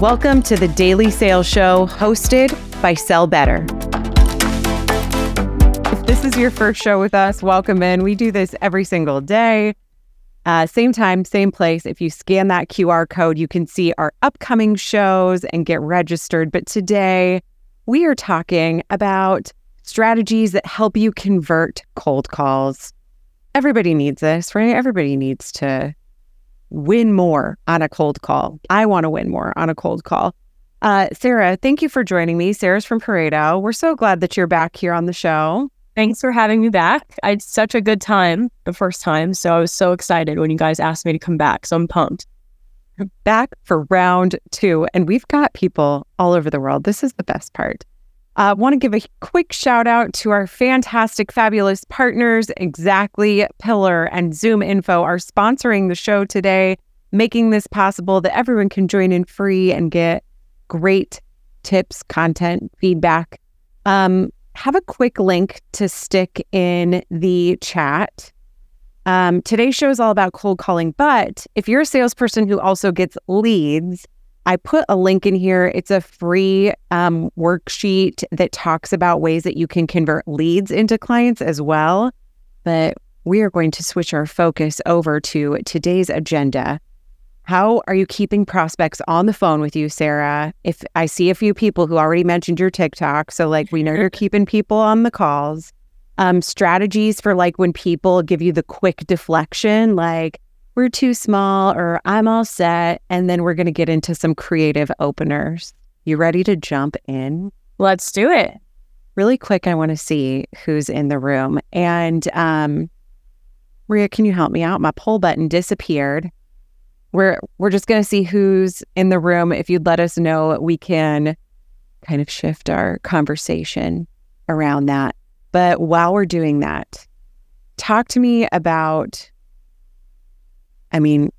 Welcome to the Daily Sales Show hosted by Sell Better. If this is your first show with us, welcome in. We do this every single day. Uh, same time, same place. If you scan that QR code, you can see our upcoming shows and get registered. But today, we are talking about strategies that help you convert cold calls. Everybody needs this, right? Everybody needs to win more on a cold call. I want to win more on a cold call. Uh, Sara, thank you for joining me. Sara's from Pareto. We're so glad that you're back here on the show. Thanks for having me back. I had such a good time the first time. So I was so excited when you guys asked me to come back. So I'm pumped. Back for round two. And we've got people all over the world. This is the best part. I uh, want to give a quick shout out to our fantastic, fabulous partners. Exactly Pillar and Zoom Info are sponsoring the show today, making this possible that everyone can join in free and get great tips, content, feedback. Um, have a quick link to stick in the chat. Um, today's show is all about cold calling, but if you're a salesperson who also gets leads, I put a link in here. It's a free um, worksheet that talks about ways that you can convert leads into clients as well. But we are going to switch our focus over to today's agenda. How are you keeping prospects on the phone with you, Sara? If I see a few people who already mentioned your TikTok, so like we know you're keeping people on the calls. Um, strategies for like when people give you the quick deflection, like we're too small or I'm all set, and then we're going to get into some creative openers. You ready to jump in? Let's do it. Really quick, I want to see who's in the room. And um, Maria, can you help me out? My poll button disappeared we're we're just going to see who's in the room. If you'd let us know, we can kind of shift our conversation around that. But while we're doing that, talk to me about I mean,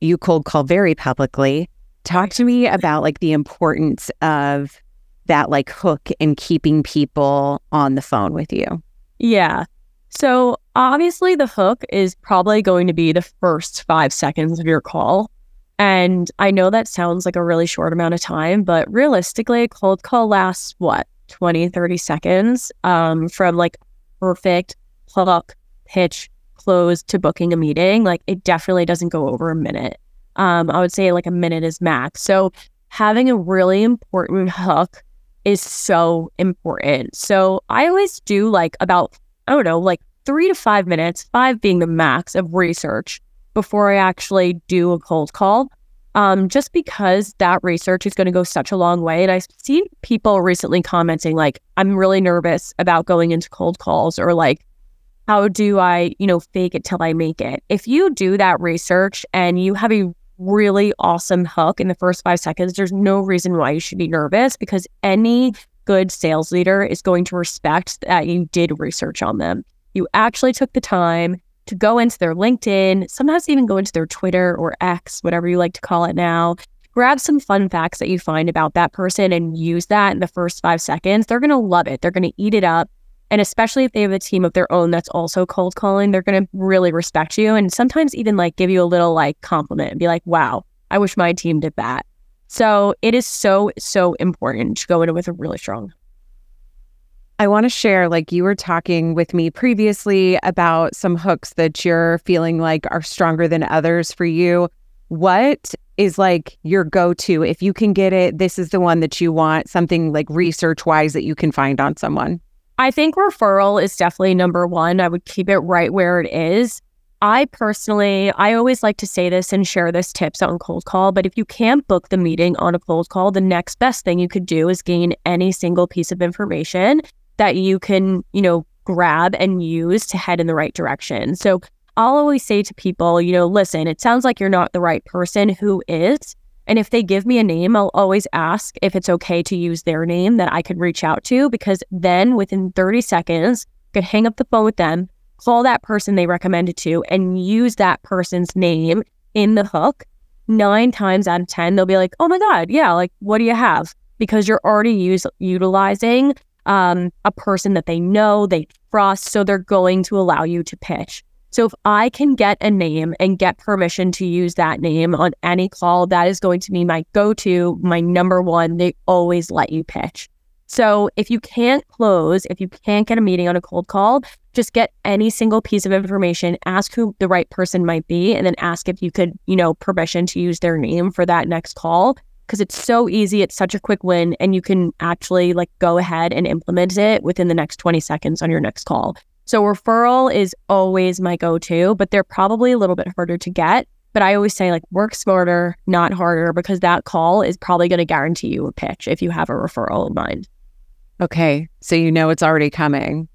you cold call very publicly. Talk to me about like the importance of that like hook in keeping people on the phone with you. Yeah. So obviously, the hook is probably going to be the first five seconds of your call. And I know that sounds like a really short amount of time, but realistically, a cold call lasts what, 20, 30 seconds um, from like perfect hook, pitch, close to booking a meeting. Like it definitely doesn't go over a minute. Um, I would say like a minute is max. So having a really important hook is so important. So I always do like about I don't know, like three to five minutes, five being the max of research before I actually do a cold call. Um, just because that research is going to go such a long way. And I've seen people recently commenting, like, I'm really nervous about going into cold calls, or like, how do I, you know, fake it till I make it? If you do that research and you have a really awesome hook in the first five seconds, there's no reason why you should be nervous because any good sales leader is going to respect that you did research on them. You actually took the time to go into their LinkedIn, sometimes even go into their Twitter or X, whatever you like to call it now. Grab some fun facts that you find about that person and use that in the first five seconds. They're going to love it. They're going to eat it up. And especially if they have a team of their own that's also cold calling, they're going to really respect you and sometimes even like give you a little like compliment and be like, wow, I wish my team did that. So it is so, so important to go in with a really strong. I want to share, like you were talking with me previously about some hooks that you're feeling like are stronger than others for you. What is like your go to? If you can get it, this is the one that you want, something like research wise that you can find on someone. I think referral is definitely number one. I would keep it right where it is. I personally, I always like to say this and share this tips on cold call, but if you can't book the meeting on a cold call, the next best thing you could do is gain any single piece of information that you can, you know, grab and use to head in the right direction. So I'll always say to people, you know, listen, it sounds like you're not the right person who is. And if they give me a name, I'll always ask if it's okay to use their name that I could reach out to, because then within 30 seconds, I could hang up the phone with them, call that person they recommended to and use that person's name in the hook, nine times out of 10, they'll be like, oh my God, yeah, like, what do you have? Because you're already use, utilizing um, a person that they know, they trust. So they're going to allow you to pitch. So if I can get a name and get permission to use that name on any call, that is going to be my go to, my number one. They always let you pitch. So if you can't close, if you can't get a meeting on a cold call, just get any single piece of information, ask who the right person might be, and then ask if you could, you know, permission to use their name for that next call. Cause it's so easy. It's such a quick win. And you can actually like go ahead and implement it within the next 20 seconds on your next call. So referral is always my go-to, but they're probably a little bit harder to get. But I always say like work smarter, not harder, because that call is probably going to guarantee you a pitch if you have a referral in mind. Okay. So you know it's already coming.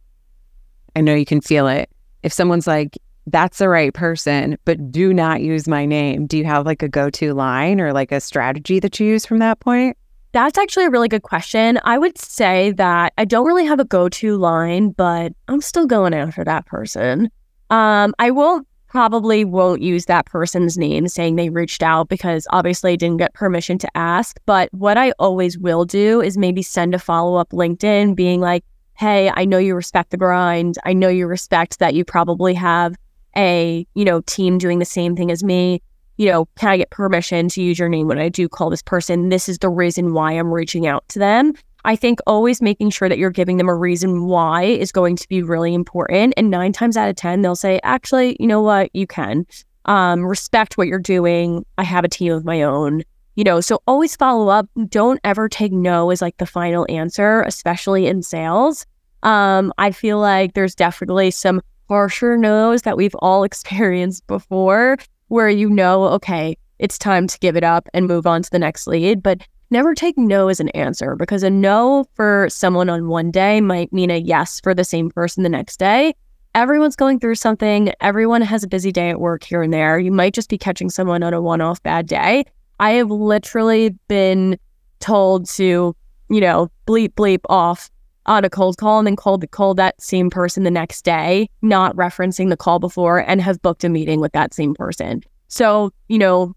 I know you can feel it. If someone's like, that's the right person, but do not use my name, do you have like a go to line or like a strategy that you use from that point? That's actually a really good question. I would say that I don't really have a go to line, but I'm still going after that person. Um, I won't probably won't use that person's name saying they reached out because obviously I didn't get permission to ask. But what I always will do is maybe send a follow up LinkedIn being like, hey, I know you respect the grind. I know you respect that you probably have a, you know, team doing the same thing as me. You know, can I get permission to use your name when I do call this person? This is the reason why I'm reaching out to them. I think always making sure that you're giving them a reason why is going to be really important. And nine times out of 10, they'll say, actually, you know what? You can. Um, respect what you're doing. I have a team of my own. You know, so always follow up. Don't ever take no as like the final answer, especially in sales. Um, I feel like there's definitely some harsher no's that we've all experienced before where you know, okay, it's time to give it up and move on to the next lead. But never take no as an answer because a no for someone on one day might mean a yes for the same person the next day. Everyone's going through something. Everyone has a busy day at work here and there. You might just be catching someone on a one off bad day. I have literally been told to, you know, bleep, bleep off on a cold call and then called the call that same person the next day, not referencing the call before, and have booked a meeting with that same person. So, you know,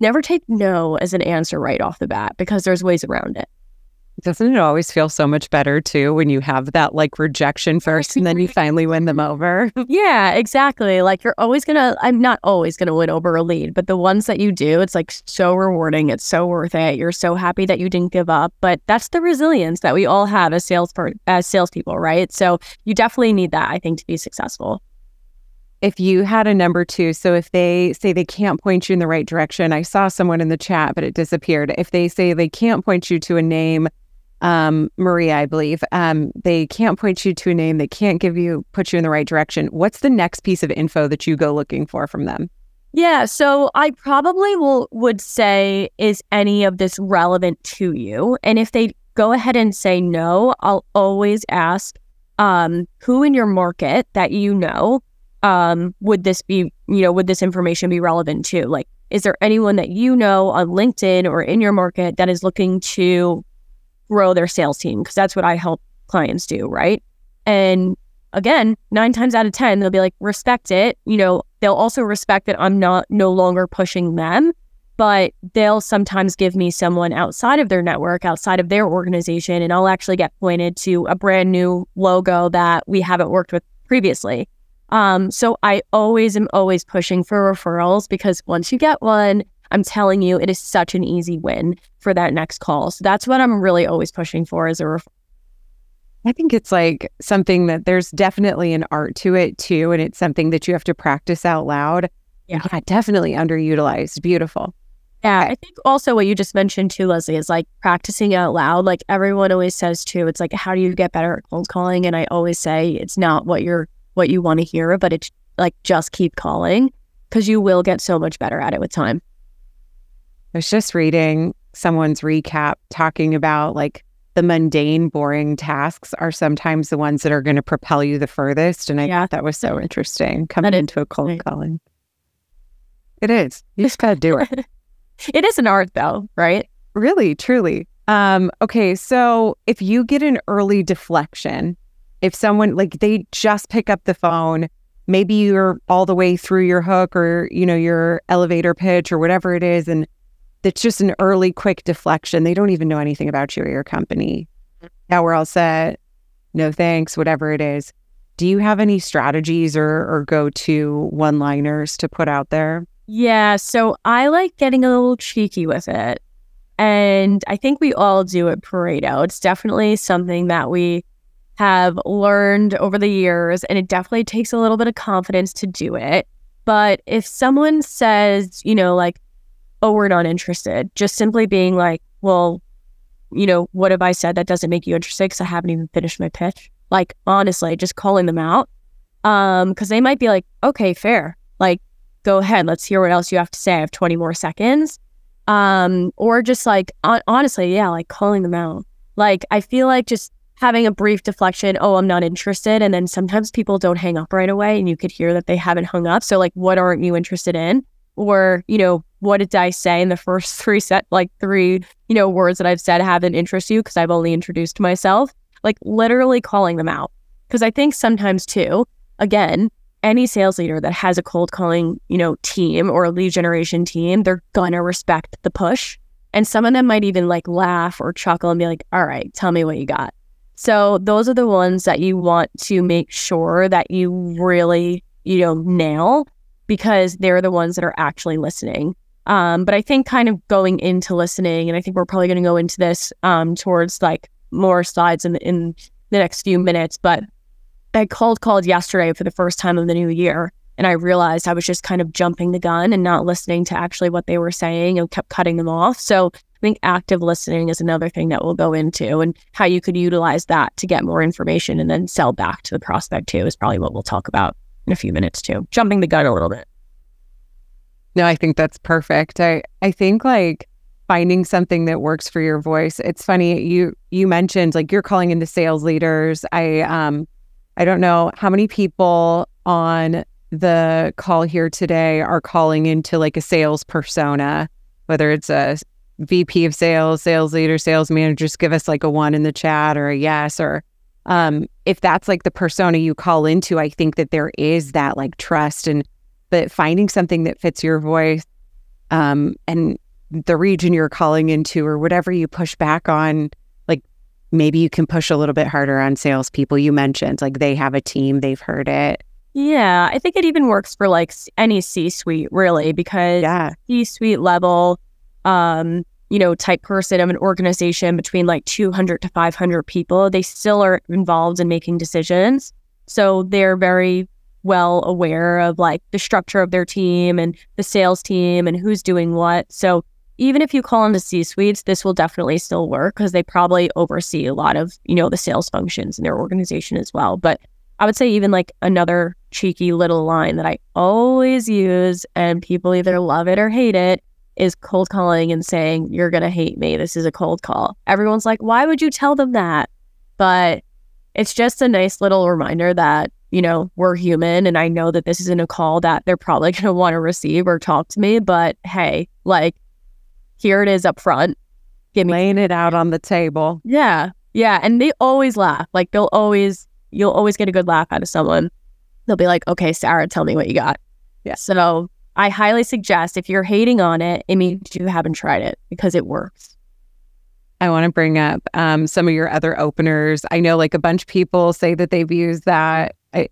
never take no as an answer right off the bat because there's ways around it. Doesn't it always feel so much better too when you have that like rejection first and then you finally win them over? yeah, exactly. Like you're always gonna, I'm not always gonna win over a lead, but the ones that you do, it's like so rewarding. It's so worth it. You're so happy that you didn't give up. But that's the resilience that we all have as sales per, as salespeople, right? So you definitely need that, I think, to be successful if you had a number two, so if they say they can't point you in the right direction, I saw someone in the chat, but it disappeared. If they say they can't point you to a name, um, Maria, I believe, um, they can't point you to a name, they can't give you, put you in the right direction. What's the next piece of info that you go looking for from them? Yeah, so I probably will would say, is any of this relevant to you? And if they go ahead and say no, I'll always ask um, who in your market that you know um, would this be, you know, would this information be relevant to? Like, is there anyone that you know on LinkedIn or in your market that is looking to grow their sales team? Because that's what I help clients do, right? And again, nine times out of 10, they'll be like, respect it. You know, they'll also respect that I'm not no longer pushing them, but they'll sometimes give me someone outside of their network, outside of their organization, and I'll actually get pointed to a brand new logo that we haven't worked with previously. Um, so I always am always pushing for referrals because once you get one, I'm telling you, it is such an easy win for that next call. So that's what I'm really always pushing for as a referral. I think it's like something that there's definitely an art to it too. And it's something that you have to practice out loud. Yeah, yeah definitely underutilized. Beautiful. Yeah, I think also what you just mentioned too, Leslie, is like practicing out loud. Like everyone always says too, it's like, how do you get better at cold calling? And I always say it's not what you're what you want to hear, but it's like just keep calling because you will get so much better at it with time. I was just reading someone's recap talking about like the mundane, boring tasks are sometimes the ones that are going to propel you the furthest. And I yeah. thought that was so interesting coming into a cold right. calling. It is. You just got to do it. it is an art, though, right? Really, truly. Um, okay, so if you get an early deflection, if someone like they just pick up the phone, maybe you're all the way through your hook or, you know, your elevator pitch or whatever it is, and it's just an early, quick deflection. They don't even know anything about you or your company. Now we're all set. No thanks, whatever it is. do you have any strategies or, or go to one liners to put out there? Yeah. So I like getting a little cheeky with it. And I think we all do at Pareto. It's definitely something that we have learned over the years, and it definitely takes a little bit of confidence to do it. But if someone says, you know, like, oh, we're not interested, just simply being like, well, you know, what have I said that doesn't make you interested? Because I haven't even finished my pitch. Like, honestly, just calling them out. Um, because they might be like, okay, fair. Like, go ahead, let's hear what else you have to say. I have 20 more seconds. Um, or just like, on- honestly, yeah, like calling them out. Like, I feel like just having a brief deflection, oh, I'm not interested. And then sometimes people don't hang up right away and you could hear that they haven't hung up. So, like, what aren't you interested in? Or, you know, what did I say in the first three set, like three, you know, words that I've said haven't interested you because I've only introduced myself? Like, literally calling them out. Because I think sometimes too, again, any sales leader that has a cold calling, you know, team or a lead generation team, they're gonna respect the push. And some of them might even like laugh or chuckle and be like, all right, tell me what you got. So those are the ones that you want to make sure that you really, you know, nail because they're the ones that are actually listening. Um, but I think kind of going into listening, and I think we're probably going to go into this um, towards like more slides in, in the next few minutes. But I cold called yesterday for the first time of the new year. And I realized I was just kind of jumping the gun and not listening to actually what they were saying and kept cutting them off. So I think active listening is another thing that we'll go into and how you could utilize that to get more information and then sell back to the prospect too is probably what we'll talk about in a few minutes too. Jumping the gun a little bit. No, I think that's perfect. I I think like finding something that works for your voice. It's funny you you mentioned like you're calling into sales leaders. I um I don't know how many people on the call here today are calling into like a sales persona, whether it's a VP of sales, sales leader, sales manager, just give us like a one in the chat or a yes. Or um, if that's like the persona you call into, I think that there is that like trust and but finding something that fits your voice um, and the region you're calling into or whatever you push back on like maybe you can push a little bit harder on salespeople. You mentioned like they have a team, they've heard it. Yeah, I think it even works for like any C suite, really, because yeah. C suite level, um, you know, type person of an organization between like 200 to 500 people, they still are involved in making decisions. So they're very well aware of like the structure of their team and the sales team and who's doing what. So even if you call into C suites, this will definitely still work because they probably oversee a lot of, you know, the sales functions in their organization as well. But I would say even like another cheeky little line that I always use and people either love it or hate it is cold calling and saying, You're gonna hate me. This is a cold call. Everyone's like, Why would you tell them that? But it's just a nice little reminder that, you know, we're human and I know that this isn't a call that they're probably gonna want to receive or talk to me. But hey, like here it is up front. Give me laying it out on the table. Yeah. Yeah. And they always laugh. Like they'll always you'll always get a good laugh out of someone. They'll be like, okay, Sara, tell me what you got. Yeah. So I highly suggest if you're hating on it, it means you haven't tried it because it works. I want to bring up um, some of your other openers. I know like a bunch of people say that they've used that. I,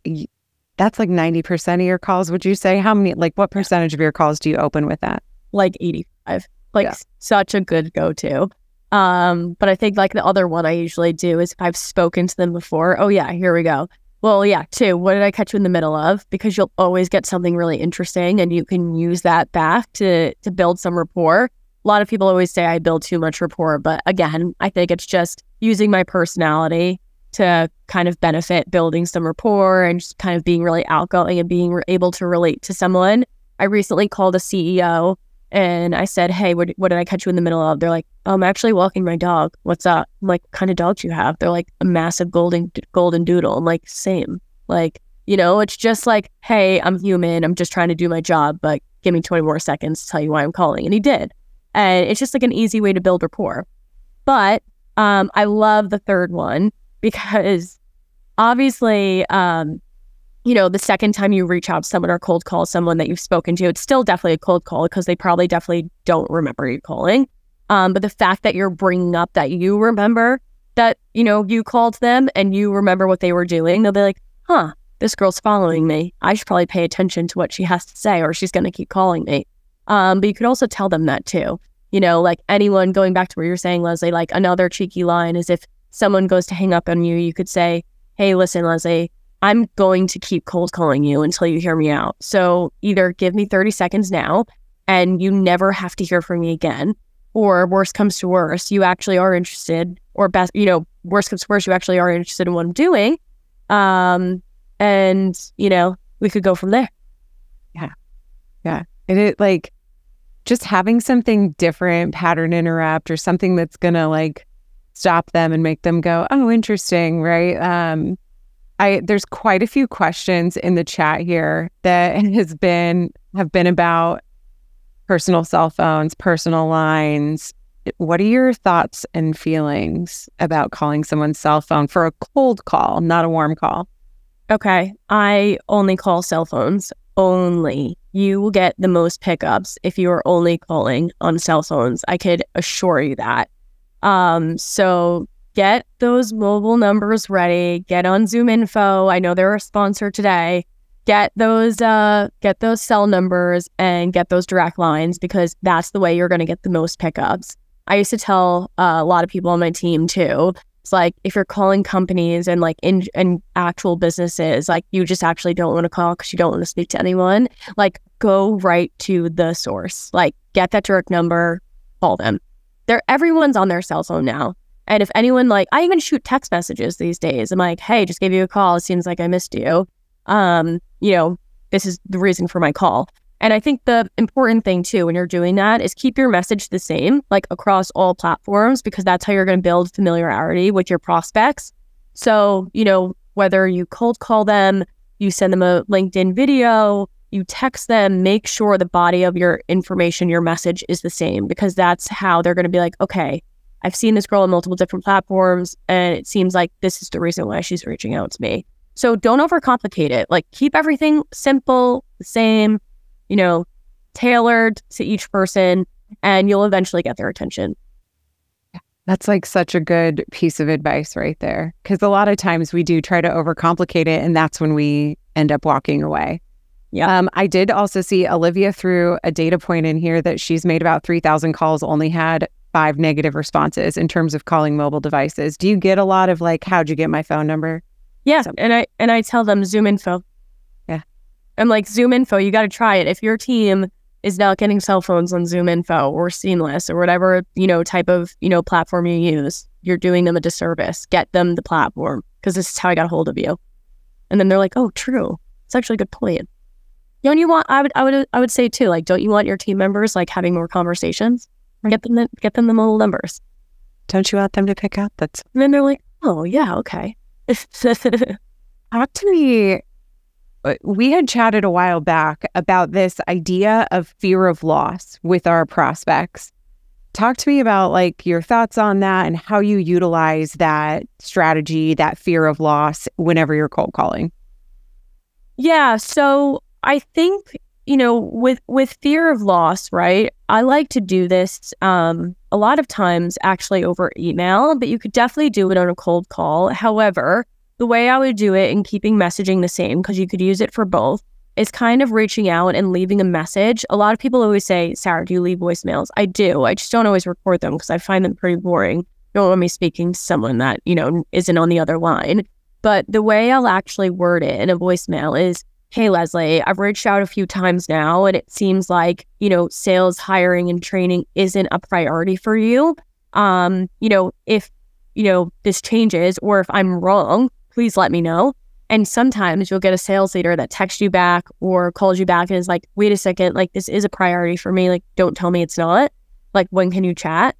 that's like 90% of your calls. Would you say how many, like what percentage of your calls do you open with that? Like 85 like yeah. such a good go to. Um, but I think like the other one I usually do is if I've spoken to them before, oh yeah, here we go. Well, yeah, two. What did I catch you in the middle of? Because you'll always get something really interesting and you can use that back to to build some rapport. A lot of people always say I build too much rapport, but again, I think it's just using my personality to kind of benefit building some rapport and just kind of being really outgoing and being able to relate to someone. I recently called a CEO and I said, Hey, what, what did I catch you in the middle of? They're like, oh, I'm actually walking my dog. What's up? I'm like, what kind of dog do you have? They're like, a massive golden, golden doodle. I'm like, same. Like, you know, it's just like, Hey, I'm human. I'm just trying to do my job, but give me 20 more seconds to tell you why I'm calling. And he did. And it's just like an easy way to build rapport. But um, I love the third one because obviously, um, you know, the second time you reach out to someone or cold call someone that you've spoken to, it's still definitely a cold call because they probably definitely don't remember you calling. Um, but the fact that you're bringing up that you remember that, you know, you called them and you remember what they were doing, they'll be like, huh, this girl's following me. I should probably pay attention to what she has to say or she's going to keep calling me. Um, but you could also tell them that too. You know, like anyone going back to where you're saying, Leslie, like another cheeky line is if someone goes to hang up on you, you could say, Hey, listen, Leslie, I'm going to keep cold calling you until you hear me out. So either give me 30 seconds now and you never have to hear from me again. Or worst comes to worst, you actually are interested, or best, you know, worst comes to worst, you actually are interested in what I'm doing. Um, and you know we could go from there yeah yeah and it like just having something different pattern interrupt or something that's gonna like stop them and make them go oh interesting right um i there's quite a few questions in the chat here that has been have been about personal cell phones personal lines what are your thoughts and feelings about calling someone's cell phone for a cold call not a warm call Okay. I only call cell phones. Only. You will get the most pickups if you are only calling on cell phones. I could assure you that. Um, so get those mobile numbers ready. Get on Zoom Info. I know they're a sponsor today. Get those uh get those cell numbers and get those direct lines because that's the way you're going to get the most pickups. I used to tell uh, a lot of people on my team too it's like if you're calling companies and like in, in actual businesses, like you just actually don't want to call because you don't want to speak to anyone, like go right to the source. Like get that direct number, call them. They're everyone's on their cell phone now. And if anyone like I even shoot text messages these days. I'm like, hey, just gave you a call. It seems like I missed you. Um, you know, this is the reason for my call. And I think the important thing too when you're doing that is keep your message the same, like across all platforms, because that's how you're going to build familiarity with your prospects. So, you know, whether you cold call them, you send them a LinkedIn video, you text them, make sure the body of your information, your message is the same, because that's how they're going to be like, okay, I've seen this girl on multiple different platforms, and it seems like this is the reason why she's reaching out to me. So don't overcomplicate it. Like keep everything simple, the same you know, tailored to each person and you'll eventually get their attention. That's like such a good piece of advice right there. Cause a lot of times we do try to overcomplicate it and that's when we end up walking away. Yeah. Um, I did also see Olivia threw a data point in here that she's made about 3,000 calls, only had five negative responses in terms of calling mobile devices. Do you get a lot of like, how'd you get my phone number? Yeah. And I, and I tell them Zoom info. Yeah. I'm like, Zoom info, you got to try it. If your team is not getting cell phones on Zoom info or Seamless or whatever, you know, type of, you know, platform you use, you're doing them a disservice. Get them the platform because this is how I got a hold of you. And then they're like, oh, true. It's actually a good point. Don't you want, I would, I would, I would say too, like, don't you want your team members like having more conversations? Get them, the, get them the mobile numbers. Don't you want them to pick up? That's, and then they're like, oh, yeah, okay. Talk to me we had chatted a while back about this idea of fear of loss with our prospects. Talk to me about like your thoughts on that and how you utilize that strategy, that fear of loss whenever you're cold calling. Yeah, so I think you know with with fear of loss, right? I like to do this um a lot of times actually over email, but you could definitely do it on a cold call. However, the way I would do it and keeping messaging the same, because you could use it for both, is kind of reaching out and leaving a message. A lot of people always say, Sara, do you leave voicemails? I do. I just don't always record them because I find them pretty boring. You don't want me speaking to someone that, you know, isn't on the other line. But the way I'll actually word it in a voicemail is, Hey, Leslie, I've reached out a few times now, and it seems like, you know, sales, hiring, and training isn't a priority for you. Um, you know, if, you know, this changes or if I'm wrong, please let me know. And sometimes you'll get a sales leader that texts you back or calls you back and is like, wait a second, like this is a priority for me. Like, don't tell me it's not. Like, when can you chat?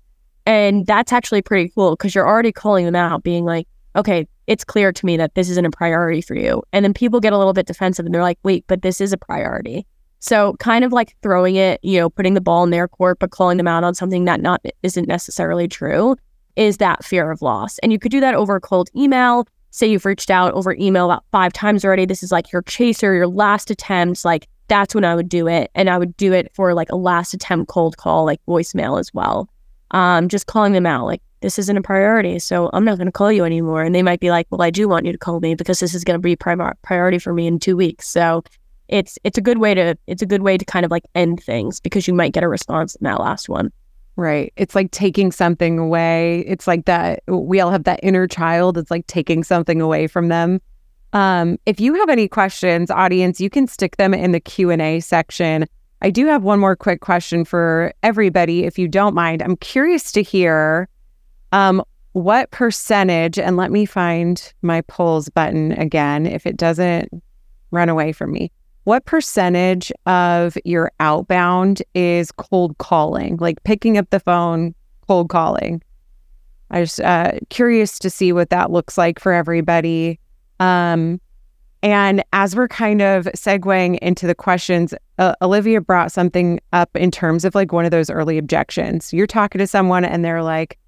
And that's actually pretty cool because you're already calling them out, being like, okay, it's clear to me that this isn't a priority for you. And then people get a little bit defensive and they're like, wait, but this is a priority. So kind of like throwing it, you know, putting the ball in their court, but calling them out on something that not isn't necessarily true is that fear of loss. And you could do that over a cold email say you've reached out over email about five times already, this is like your chaser, your last attempt, like that's when I would do it. And I would do it for like a last attempt cold call, like voicemail as well. Um, just calling them out, like, this isn't a priority, so I'm not going to call you anymore. And they might be like, well, I do want you to call me because this is going to be prim- priority for me in two weeks. So it's it's a good way to it's a good way to kind of like end things because you might get a response in that last one. Right. It's like taking something away. It's like that we all have that inner child. It's like taking something away from them. Um, if you have any questions, audience, you can stick them in the Q&A section. I do have one more quick question for everybody, if you don't mind. I'm curious to hear um, what percentage, and let me find my polls button again if it doesn't run away from me. What percentage of your outbound is cold calling, like picking up the phone, cold calling? I just uh, curious to see what that looks like for everybody. Um, and as we're kind of segueing into the questions, uh, Olivia brought something up in terms of like one of those early objections. You're talking to someone and they're like,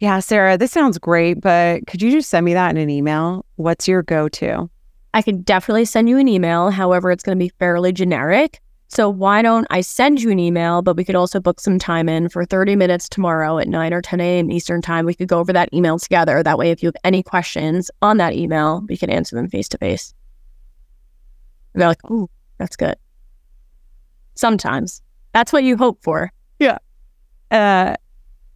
Yeah, Sara, this sounds great, but could you just send me that in an email? What's your go to? I can definitely send you an email. However, it's going to be fairly generic. So why don't I send you an email, but we could also book some time in for 30 minutes tomorrow at 9 or 10 a.m. Eastern time. We could go over that email together. That way, if you have any questions on that email, we can answer them face to face. They're like, ooh, that's good. Sometimes. That's what you hope for. Yeah. Uh,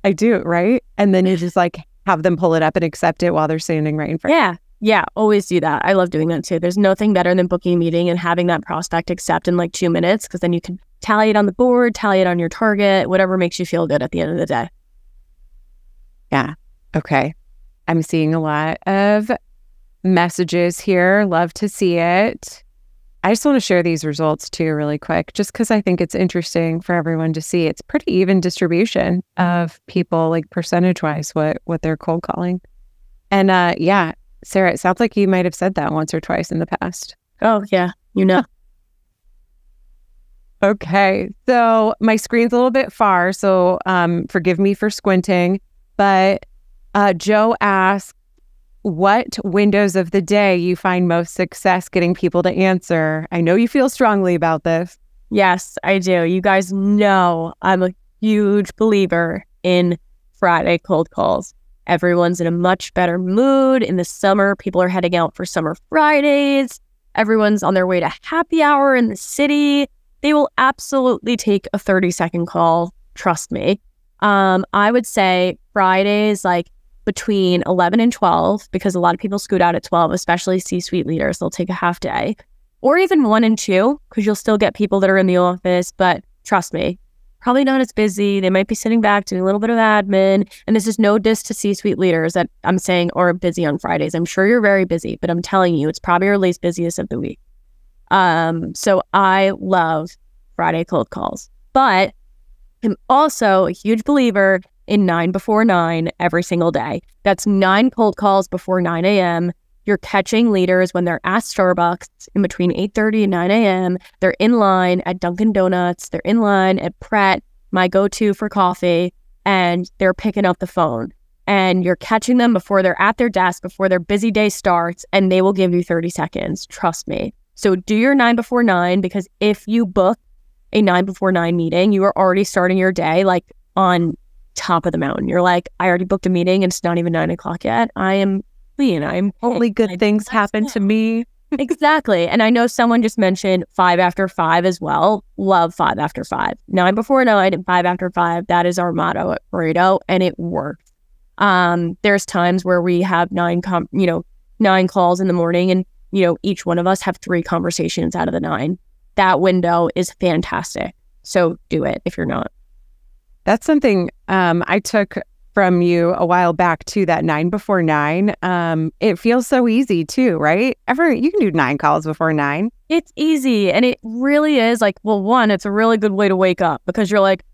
I do, right? And then you just like have them pull it up and accept it while they're standing right in front. Yeah. Yeah, always do that. I love doing that too. There's nothing better than booking a meeting and having that prospect accept in like two minutes because then you can tally it on the board, tally it on your target, whatever makes you feel good at the end of the day. Yeah. Okay. I'm seeing a lot of messages here. Love to see it. I just want to share these results too, really quick, just because I think it's interesting for everyone to see. It's pretty even distribution of people, like percentage wise, what what they're cold calling. And uh, yeah, Sara, it sounds like you might have said that once or twice in the past. Oh, yeah. You know. okay. So my screen's a little bit far. So um, forgive me for squinting. But uh, Joe asked, what windows of the day you find most success getting people to answer? I know you feel strongly about this. Yes, I do. You guys know I'm a huge believer in Friday cold calls. Everyone's in a much better mood. In the summer, people are heading out for summer Fridays. Everyone's on their way to happy hour in the city. They will absolutely take a 30 second call. Trust me. Um, I would say Fridays, like between 11 and 12, because a lot of people scoot out at 12, especially C suite leaders. They'll take a half day or even one and two, because you'll still get people that are in the office. But trust me, probably not as busy. They might be sitting back doing a little bit of admin. And this is no diss to C suite leaders that I'm saying are busy on Fridays. I'm sure you're very busy, but I'm telling you, it's probably your least busiest of the week. Um, so I love Friday cold calls, but I'm also a huge believer in nine before nine every single day. That's nine cold calls before 9 a.m. You're catching leaders when they're at Starbucks in between 8:30 and 9 a.m. They're in line at Dunkin' Donuts. They're in line at Pret, my go-to for coffee, and they're picking up the phone. And you're catching them before they're at their desk, before their busy day starts, and they will give you 30 seconds. Trust me. So do your nine before nine because if you book a nine before nine meeting, you are already starting your day like on top of the mountain. You're like, I already booked a meeting and it's not even nine o'clock yet. I am clean. I'm only good I things happen to me. exactly. And I know someone just mentioned five after five as well. Love five after five. Nine before nine and five after five. That is our motto at Pareto, and it works. Um, there's times where we have nine com you know, nine calls in the morning and you know, each one of us have three conversations out of the nine. That window is fantastic. So do it if you're not. That's something um, I took from you a while back to that nine before nine. Um, it feels so easy too, right? Ever you can do nine calls before nine. It's easy, and it really is like, well, one, it's a really good way to wake up because you're like,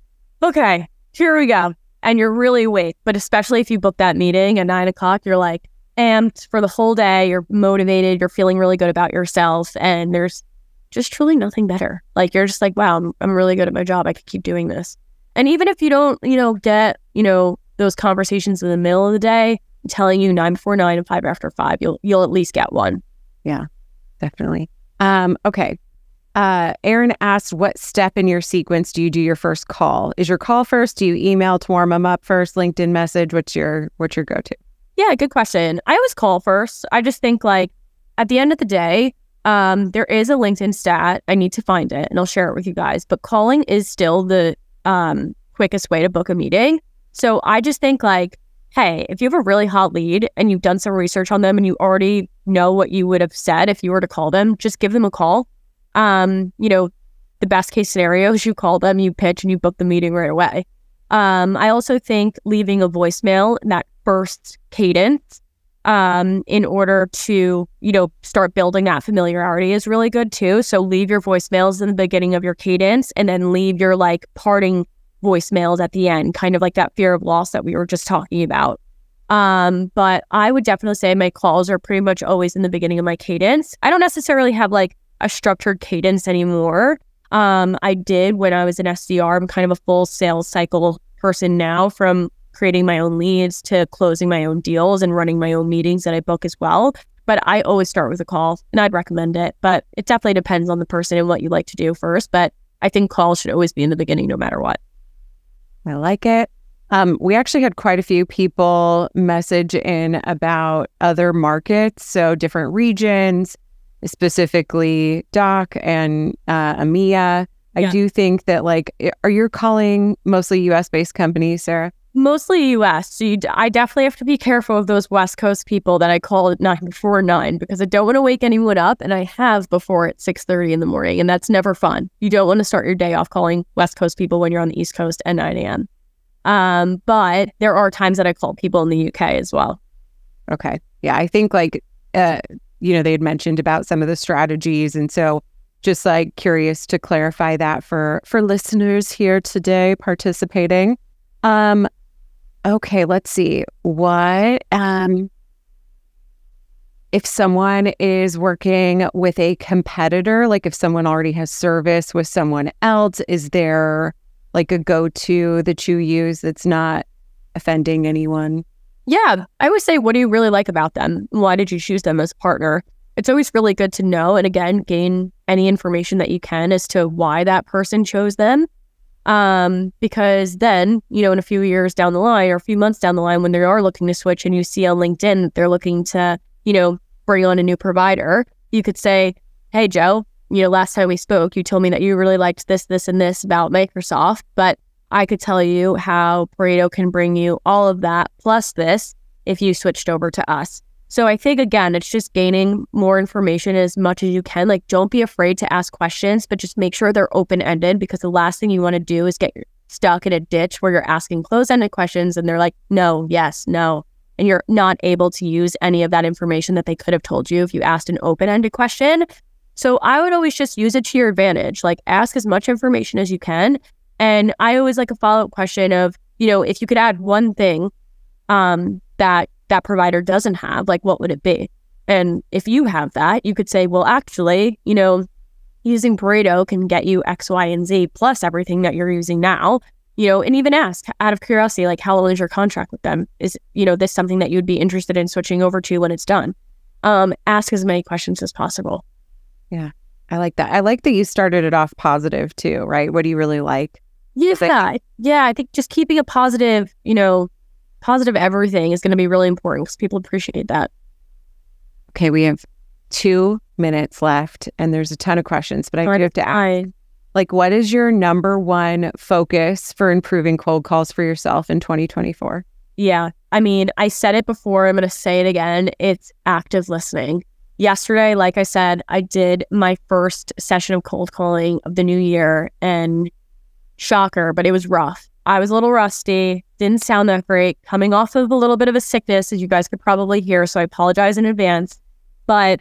okay, here we go, and you're really awake. But especially if you book that meeting at nine o'clock, you're like amped for the whole day. You're motivated. You're feeling really good about yourself, and there's just truly nothing better. Like you're just like, wow, I'm, I'm really good at my job. I could keep doing this. And even if you don't, you know, get, you know, those conversations in the middle of the day, I'm telling you nine before nine and five after five, you'll you'll at least get one. Yeah, definitely. Um, okay. uh, Aaron asked, what step in your sequence do you do your first call? Is your call first? Do you email to warm them up first? LinkedIn message? What's your what's your go to? Yeah, good question. I always call first. I just think like at the end of the day, um, there is a LinkedIn stat. I need to find it and I'll share it with you guys. But calling is still the um, quickest way to book a meeting. So I just think like, hey, if you have a really hot lead and you've done some research on them and you already know what you would have said if you were to call them, just give them a call. Um, you know, the best case scenario is you call them, you pitch, and you book the meeting right away. Um, I also think leaving a voicemail in that first cadence um, in order to, you know, start building that familiarity is really good too. So leave your voicemails in the beginning of your cadence and then leave your like parting voicemails at the end, kind of like that fear of loss that we were just talking about. Um, but I would definitely say my calls are pretty much always in the beginning of my cadence. I don't necessarily have like a structured cadence anymore. Um, I did when I was an SDR. I'm kind of a full sales cycle person now from creating my own leads to closing my own deals and running my own meetings that I book as well. But I always start with a call and I'd recommend it. But it definitely depends on the person and what you like to do first. But I think calls should always be in the beginning no matter what. I like it. Um, we actually had quite a few people message in about other markets, so different regions, specifically DACH and uh, EMEA. I yeah. do think that, like, are you calling mostly US based companies, Sara? Mostly US. So d- I definitely have to be careful of those West Coast people that I call at nine before nine because I don't want to wake anyone up, and I have before at six thirty in the morning, and that's never fun. You don't want to start your day off calling West Coast people when you're on the East Coast at nine a.m. Um, but there are times that I call people in the UK as well. Okay, yeah, I think like uh, you know they had mentioned about some of the strategies, and so just like curious to clarify that for for listeners here today participating. Um, Okay, let's see. What um if someone is working with a competitor, like if someone already has service with someone else, is there like a go-to that you use that's not offending anyone? Yeah, I would say what do you really like about them? Why did you choose them as a partner? It's always really good to know and again gain any information that you can as to why that person chose them um, because then, you know, in a few years down the line or a few months down the line, when they are looking to switch and you see on LinkedIn they're looking to, you know, bring on a new provider, you could say, Hey, Joe, you know, last time we spoke, you told me that you really liked this, this, and this about Microsoft, but I could tell you how Pareto can bring you all of that plus this if you switched over to us. So I think again, it's just gaining more information as much as you can. Like, don't be afraid to ask questions, but just make sure they're open ended because the last thing you want to do is get stuck in a ditch where you're asking closed ended questions and they're like, no, yes, no. And you're not able to use any of that information that they could have told you if you asked an open ended question. So I would always just use it to your advantage. Like, ask as much information as you can. And I always like a follow up question of, you know, if you could add one thing um, that that provider doesn't have, like what would it be? And if you have that, you could say, well, actually, you know, using Pareto can get you X, Y, and Z plus everything that you're using now, you know, and even ask out of curiosity, like, how long is your contract with them? Is, you know, this something that you'd be interested in switching over to when it's done? Um, ask as many questions as possible. Yeah. I like that. I like that you started it off positive too, right? What do you really like? Yeah. yeah. I think just keeping a positive, you know, positive everything is going to be really important because people appreciate that. Okay, we have two minutes left and there's a ton of questions, but I do have to ask. Like, what is your number one focus for improving cold calls for yourself in 2024? Yeah. I mean, I said it before. I'm going to say it again. It's active listening. Yesterday, like I said, I did my first session of cold calling of the new year and shocker, but it was rough. I was a little rusty, didn't sound that great, coming off of a little bit of a sickness, as you guys could probably hear. So I apologize in advance. But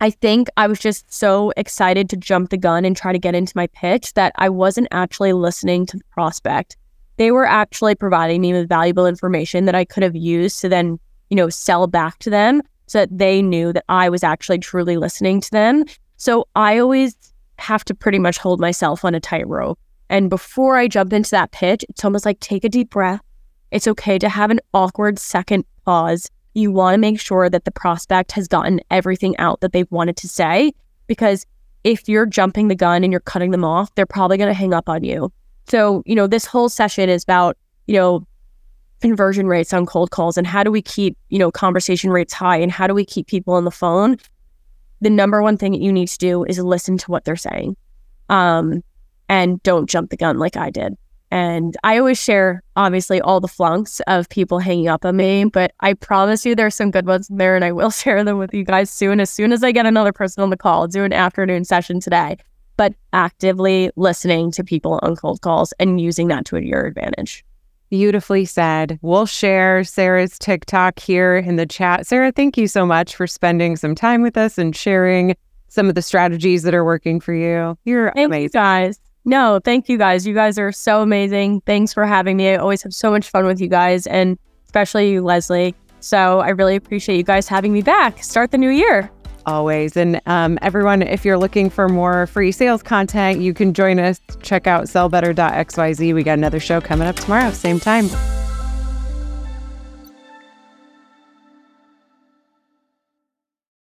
I think I was just so excited to jump the gun and try to get into my pitch that I wasn't actually listening to the prospect. They were actually providing me with valuable information that I could have used to then, you know, sell back to them so that they knew that I was actually truly listening to them. So I always have to pretty much hold myself on a tightrope. And before I jump into that pitch, it's almost like take a deep breath. It's okay to have an awkward second pause. You want to make sure that the prospect has gotten everything out that they've wanted to say because if you're jumping the gun and you're cutting them off, they're probably going to hang up on you. So, you know, this whole session is about, you know, conversion rates on cold calls and how do we keep, you know, conversation rates high and how do we keep people on the phone? The number one thing that you need to do is listen to what they're saying. Um, and don't jump the gun like I did. And I always share, obviously, all the flunks of people hanging up on me, but I promise you there's some good ones there, and I will share them with you guys soon. As soon as I get another person on the call, I'll do an afternoon session today. But actively listening to people on cold calls and using that to your advantage. Beautifully said. We'll share Sara's TikTok here in the chat. Sara, thank you so much for spending some time with us and sharing some of the strategies that are working for you. You're amazing. Guys. No, thank you guys. You guys are so amazing. Thanks for having me. I always have so much fun with you guys and especially you, Leslie. So I really appreciate you guys having me back. Start the new year. Always. And um, everyone, if you're looking for more free sales content, you can join us. Check out sellbetter.xyz. We got another show coming up tomorrow, same time.